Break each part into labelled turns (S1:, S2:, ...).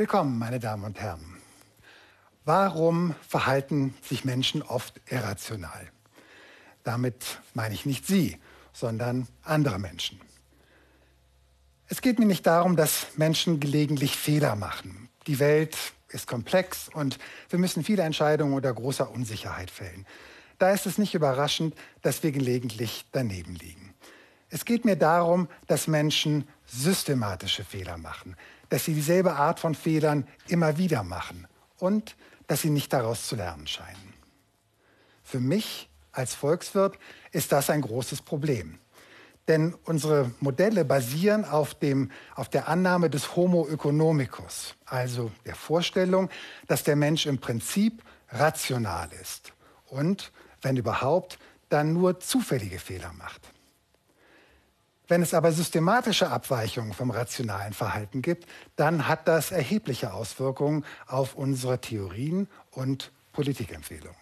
S1: Willkommen, meine Damen und Herren. Warum verhalten sich Menschen oft irrational? Damit meine ich nicht Sie, sondern andere Menschen. Es geht mir nicht darum, dass Menschen gelegentlich Fehler machen. Die Welt ist komplex und wir müssen viele Entscheidungen unter großer Unsicherheit fällen. Da ist es nicht überraschend, dass wir gelegentlich daneben liegen. Es geht mir darum, dass Menschen systematische Fehler machen, dass sie dieselbe Art von Fehlern immer wieder machen und dass sie nicht daraus zu lernen scheinen. Für mich als Volkswirt ist das ein großes Problem. Denn unsere Modelle basieren auf, dem, auf der Annahme des Homo economicus, also der Vorstellung, dass der Mensch im Prinzip rational ist und, wenn überhaupt, dann nur zufällige Fehler macht. Wenn es aber systematische Abweichungen vom rationalen Verhalten gibt, dann hat das erhebliche Auswirkungen auf unsere Theorien und Politikempfehlungen.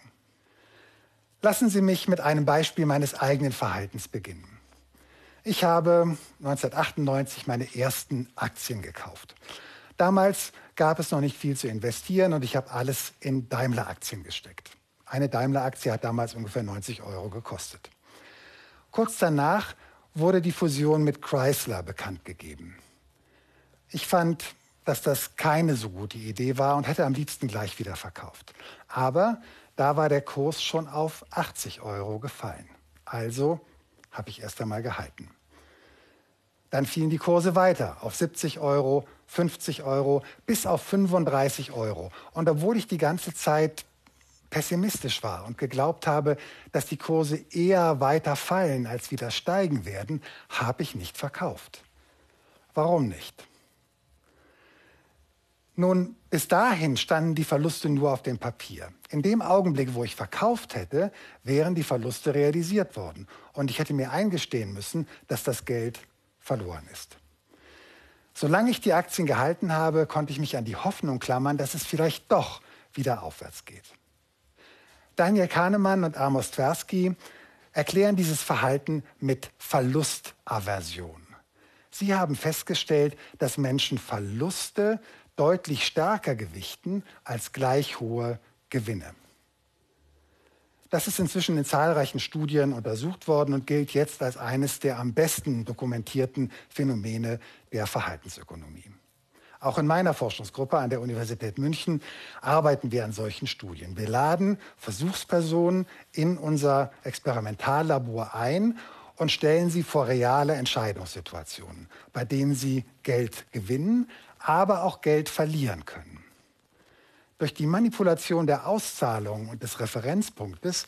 S1: Lassen Sie mich mit einem Beispiel meines eigenen Verhaltens beginnen. Ich habe 1998 meine ersten Aktien gekauft. Damals gab es noch nicht viel zu investieren und ich habe alles in Daimler-Aktien gesteckt. Eine Daimler-Aktie hat damals ungefähr 90 Euro gekostet. Kurz danach wurde die Fusion mit Chrysler bekannt gegeben. Ich fand, dass das keine so gute Idee war und hätte am liebsten gleich wieder verkauft. Aber da war der Kurs schon auf 80 Euro gefallen. Also habe ich erst einmal gehalten. Dann fielen die Kurse weiter auf 70 Euro, 50 Euro bis auf 35 Euro. Und obwohl ich die ganze Zeit pessimistisch war und geglaubt habe, dass die Kurse eher weiter fallen als wieder steigen werden, habe ich nicht verkauft. Warum nicht? Nun, bis dahin standen die Verluste nur auf dem Papier. In dem Augenblick, wo ich verkauft hätte, wären die Verluste realisiert worden. Und ich hätte mir eingestehen müssen, dass das Geld verloren ist. Solange ich die Aktien gehalten habe, konnte ich mich an die Hoffnung klammern, dass es vielleicht doch wieder aufwärts geht. Daniel Kahnemann und Amos Tversky erklären dieses Verhalten mit Verlustaversion. Sie haben festgestellt, dass Menschen Verluste deutlich stärker gewichten als gleich hohe Gewinne. Das ist inzwischen in zahlreichen Studien untersucht worden und gilt jetzt als eines der am besten dokumentierten Phänomene der Verhaltensökonomie. Auch in meiner Forschungsgruppe an der Universität München arbeiten wir an solchen Studien. Wir laden Versuchspersonen in unser Experimentallabor ein und stellen sie vor reale Entscheidungssituationen, bei denen sie Geld gewinnen, aber auch Geld verlieren können. Durch die Manipulation der Auszahlung und des Referenzpunktes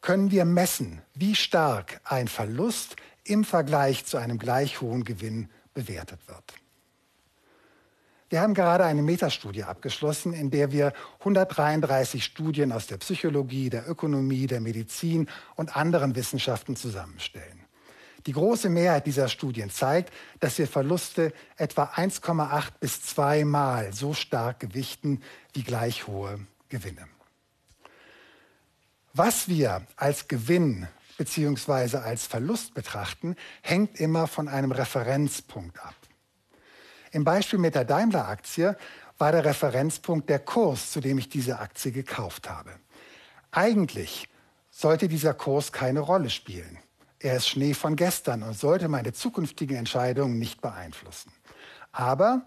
S1: können wir messen, wie stark ein Verlust im Vergleich zu einem gleich hohen Gewinn bewertet wird. Wir haben gerade eine Metastudie abgeschlossen, in der wir 133 Studien aus der Psychologie, der Ökonomie, der Medizin und anderen Wissenschaften zusammenstellen. Die große Mehrheit dieser Studien zeigt, dass wir Verluste etwa 1,8 bis 2 Mal so stark gewichten wie gleich hohe Gewinne. Was wir als Gewinn bzw. als Verlust betrachten, hängt immer von einem Referenzpunkt ab. Im Beispiel mit der Daimler-Aktie war der Referenzpunkt der Kurs, zu dem ich diese Aktie gekauft habe. Eigentlich sollte dieser Kurs keine Rolle spielen. Er ist Schnee von gestern und sollte meine zukünftigen Entscheidungen nicht beeinflussen. Aber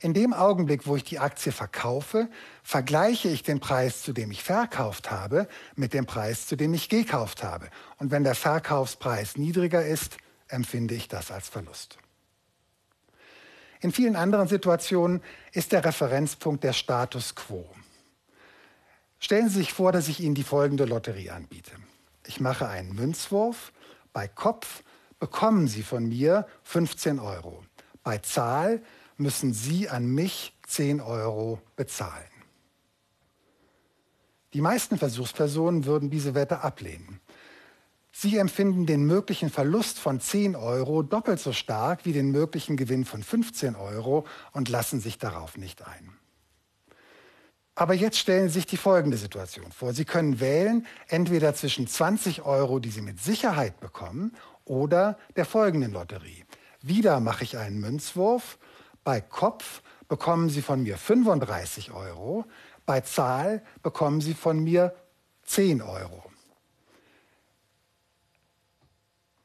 S1: in dem Augenblick, wo ich die Aktie verkaufe, vergleiche ich den Preis, zu dem ich verkauft habe, mit dem Preis, zu dem ich gekauft habe. Und wenn der Verkaufspreis niedriger ist, empfinde ich das als Verlust. In vielen anderen Situationen ist der Referenzpunkt der Status quo. Stellen Sie sich vor, dass ich Ihnen die folgende Lotterie anbiete. Ich mache einen Münzwurf. Bei Kopf bekommen Sie von mir 15 Euro. Bei Zahl müssen Sie an mich 10 Euro bezahlen. Die meisten Versuchspersonen würden diese Wette ablehnen. Sie empfinden den möglichen Verlust von 10 Euro doppelt so stark wie den möglichen Gewinn von 15 Euro und lassen sich darauf nicht ein. Aber jetzt stellen Sie sich die folgende Situation vor. Sie können wählen, entweder zwischen 20 Euro, die Sie mit Sicherheit bekommen, oder der folgenden Lotterie. Wieder mache ich einen Münzwurf. Bei Kopf bekommen Sie von mir 35 Euro, bei Zahl bekommen Sie von mir 10 Euro.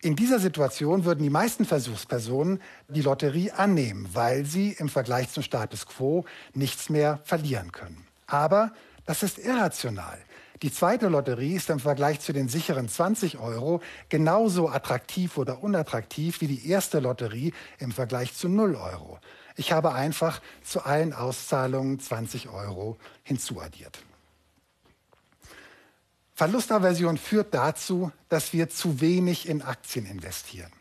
S1: In dieser Situation würden die meisten Versuchspersonen die Lotterie annehmen, weil sie im Vergleich zum Status quo nichts mehr verlieren können. Aber das ist irrational. Die zweite Lotterie ist im Vergleich zu den sicheren 20 Euro genauso attraktiv oder unattraktiv wie die erste Lotterie im Vergleich zu 0 Euro. Ich habe einfach zu allen Auszahlungen 20 Euro hinzuaddiert. Verlustaversion führt dazu, dass wir zu wenig in Aktien investieren.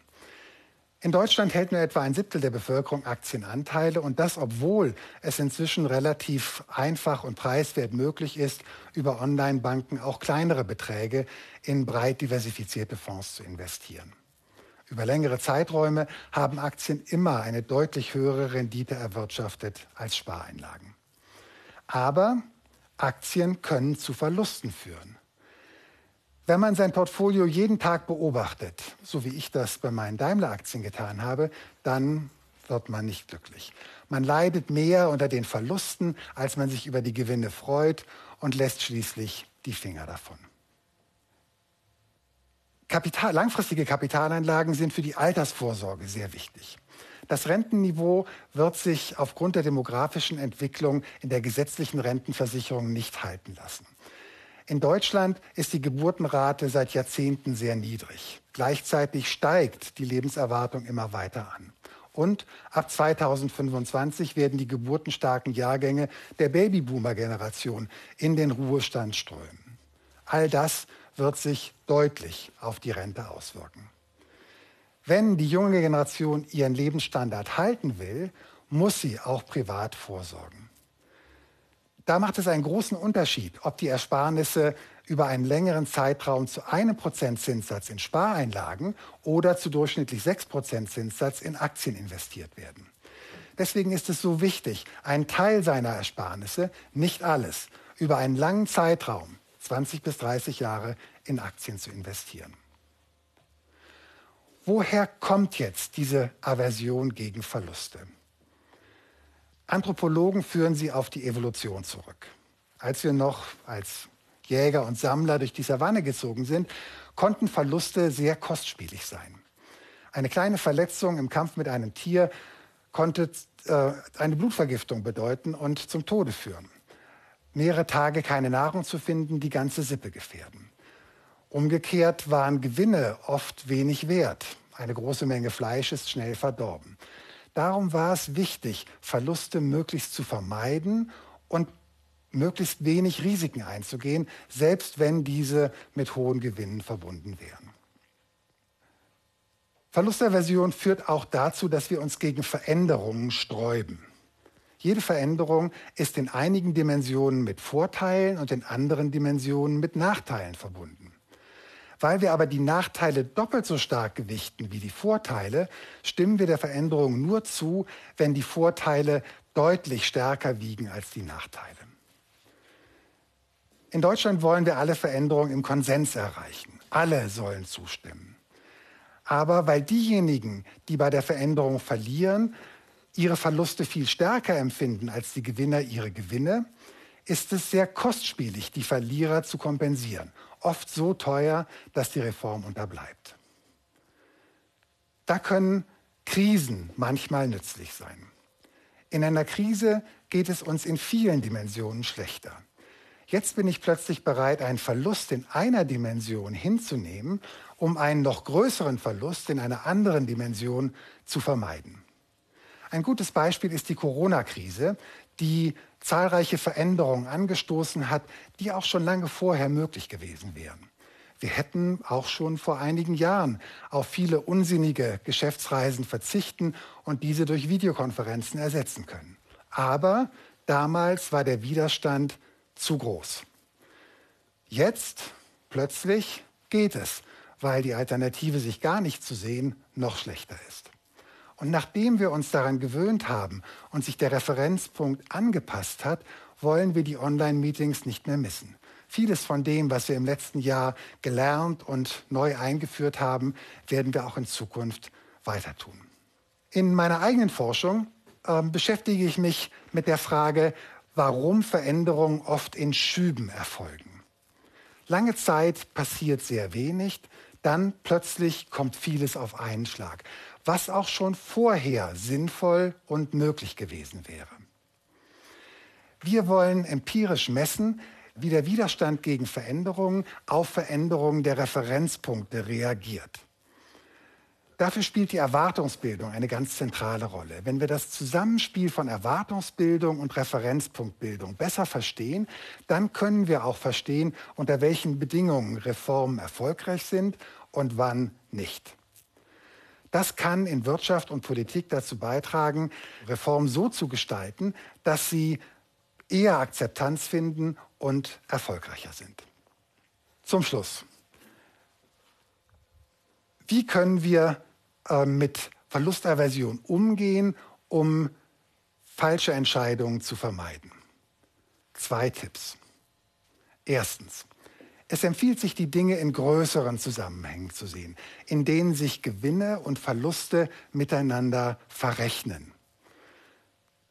S1: In Deutschland hält nur etwa ein Siebtel der Bevölkerung Aktienanteile und das, obwohl es inzwischen relativ einfach und preiswert möglich ist, über Online-Banken auch kleinere Beträge in breit diversifizierte Fonds zu investieren. Über längere Zeiträume haben Aktien immer eine deutlich höhere Rendite erwirtschaftet als Spareinlagen. Aber Aktien können zu Verlusten führen. Wenn man sein Portfolio jeden Tag beobachtet, so wie ich das bei meinen Daimler-Aktien getan habe, dann wird man nicht glücklich. Man leidet mehr unter den Verlusten, als man sich über die Gewinne freut und lässt schließlich die Finger davon. Kapital, langfristige Kapitalanlagen sind für die Altersvorsorge sehr wichtig. Das Rentenniveau wird sich aufgrund der demografischen Entwicklung in der gesetzlichen Rentenversicherung nicht halten lassen. In Deutschland ist die Geburtenrate seit Jahrzehnten sehr niedrig. Gleichzeitig steigt die Lebenserwartung immer weiter an. Und ab 2025 werden die geburtenstarken Jahrgänge der Babyboomer-Generation in den Ruhestand strömen. All das wird sich deutlich auf die Rente auswirken. Wenn die junge Generation ihren Lebensstandard halten will, muss sie auch privat vorsorgen. Da macht es einen großen Unterschied, ob die Ersparnisse über einen längeren Zeitraum zu einem Prozent Zinssatz in Spareinlagen oder zu durchschnittlich sechs Prozent Zinssatz in Aktien investiert werden. Deswegen ist es so wichtig, einen Teil seiner Ersparnisse, nicht alles, über einen langen Zeitraum, 20 bis 30 Jahre, in Aktien zu investieren. Woher kommt jetzt diese Aversion gegen Verluste? Anthropologen führen sie auf die Evolution zurück. Als wir noch als Jäger und Sammler durch die Savanne gezogen sind, konnten Verluste sehr kostspielig sein. Eine kleine Verletzung im Kampf mit einem Tier konnte äh, eine Blutvergiftung bedeuten und zum Tode führen. Mehrere Tage keine Nahrung zu finden, die ganze Sippe gefährden. Umgekehrt waren Gewinne oft wenig wert. Eine große Menge Fleisch ist schnell verdorben. Darum war es wichtig, Verluste möglichst zu vermeiden und möglichst wenig Risiken einzugehen, selbst wenn diese mit hohen Gewinnen verbunden wären. Verlusterversion führt auch dazu, dass wir uns gegen Veränderungen sträuben. Jede Veränderung ist in einigen Dimensionen mit Vorteilen und in anderen Dimensionen mit Nachteilen verbunden. Weil wir aber die Nachteile doppelt so stark gewichten wie die Vorteile, stimmen wir der Veränderung nur zu, wenn die Vorteile deutlich stärker wiegen als die Nachteile. In Deutschland wollen wir alle Veränderungen im Konsens erreichen. Alle sollen zustimmen. Aber weil diejenigen, die bei der Veränderung verlieren, ihre Verluste viel stärker empfinden als die Gewinner ihre Gewinne, ist es sehr kostspielig, die Verlierer zu kompensieren. Oft so teuer, dass die Reform unterbleibt. Da können Krisen manchmal nützlich sein. In einer Krise geht es uns in vielen Dimensionen schlechter. Jetzt bin ich plötzlich bereit, einen Verlust in einer Dimension hinzunehmen, um einen noch größeren Verlust in einer anderen Dimension zu vermeiden. Ein gutes Beispiel ist die Corona-Krise, die zahlreiche Veränderungen angestoßen hat, die auch schon lange vorher möglich gewesen wären. Wir hätten auch schon vor einigen Jahren auf viele unsinnige Geschäftsreisen verzichten und diese durch Videokonferenzen ersetzen können. Aber damals war der Widerstand zu groß. Jetzt plötzlich geht es, weil die Alternative, sich gar nicht zu sehen, noch schlechter ist. Und nachdem wir uns daran gewöhnt haben und sich der Referenzpunkt angepasst hat, wollen wir die Online-Meetings nicht mehr missen. Vieles von dem, was wir im letzten Jahr gelernt und neu eingeführt haben, werden wir auch in Zukunft weiter tun. In meiner eigenen Forschung äh, beschäftige ich mich mit der Frage, warum Veränderungen oft in Schüben erfolgen. Lange Zeit passiert sehr wenig, dann plötzlich kommt vieles auf einen Schlag, was auch schon vorher sinnvoll und möglich gewesen wäre. Wir wollen empirisch messen, wie der Widerstand gegen Veränderungen auf Veränderungen der Referenzpunkte reagiert. Dafür spielt die Erwartungsbildung eine ganz zentrale Rolle. Wenn wir das Zusammenspiel von Erwartungsbildung und Referenzpunktbildung besser verstehen, dann können wir auch verstehen, unter welchen Bedingungen Reformen erfolgreich sind und wann nicht. Das kann in Wirtschaft und Politik dazu beitragen, Reformen so zu gestalten, dass sie eher Akzeptanz finden und erfolgreicher sind. Zum Schluss. Wie können wir äh, mit Verlustaversion umgehen, um falsche Entscheidungen zu vermeiden? Zwei Tipps. Erstens. Es empfiehlt sich, die Dinge in größeren Zusammenhängen zu sehen, in denen sich Gewinne und Verluste miteinander verrechnen.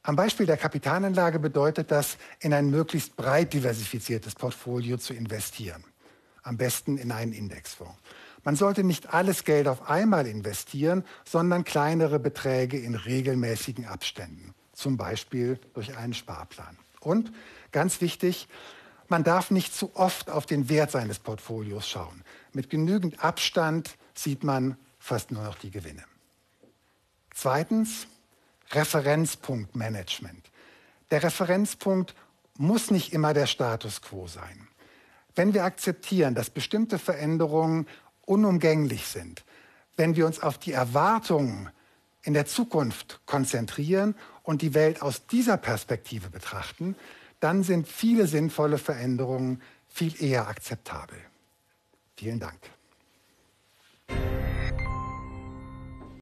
S1: Am Beispiel der Kapitalanlage bedeutet das, in ein möglichst breit diversifiziertes Portfolio zu investieren. Am besten in einen Indexfonds. Man sollte nicht alles Geld auf einmal investieren, sondern kleinere Beträge in regelmäßigen Abständen, zum Beispiel durch einen Sparplan. Und ganz wichtig, man darf nicht zu oft auf den Wert seines Portfolios schauen. Mit genügend Abstand sieht man fast nur noch die Gewinne. Zweitens, Referenzpunktmanagement. Der Referenzpunkt muss nicht immer der Status quo sein. Wenn wir akzeptieren, dass bestimmte Veränderungen unumgänglich sind, wenn wir uns auf die Erwartungen in der Zukunft konzentrieren und die Welt aus dieser Perspektive betrachten, dann sind viele sinnvolle Veränderungen viel eher akzeptabel. Vielen Dank.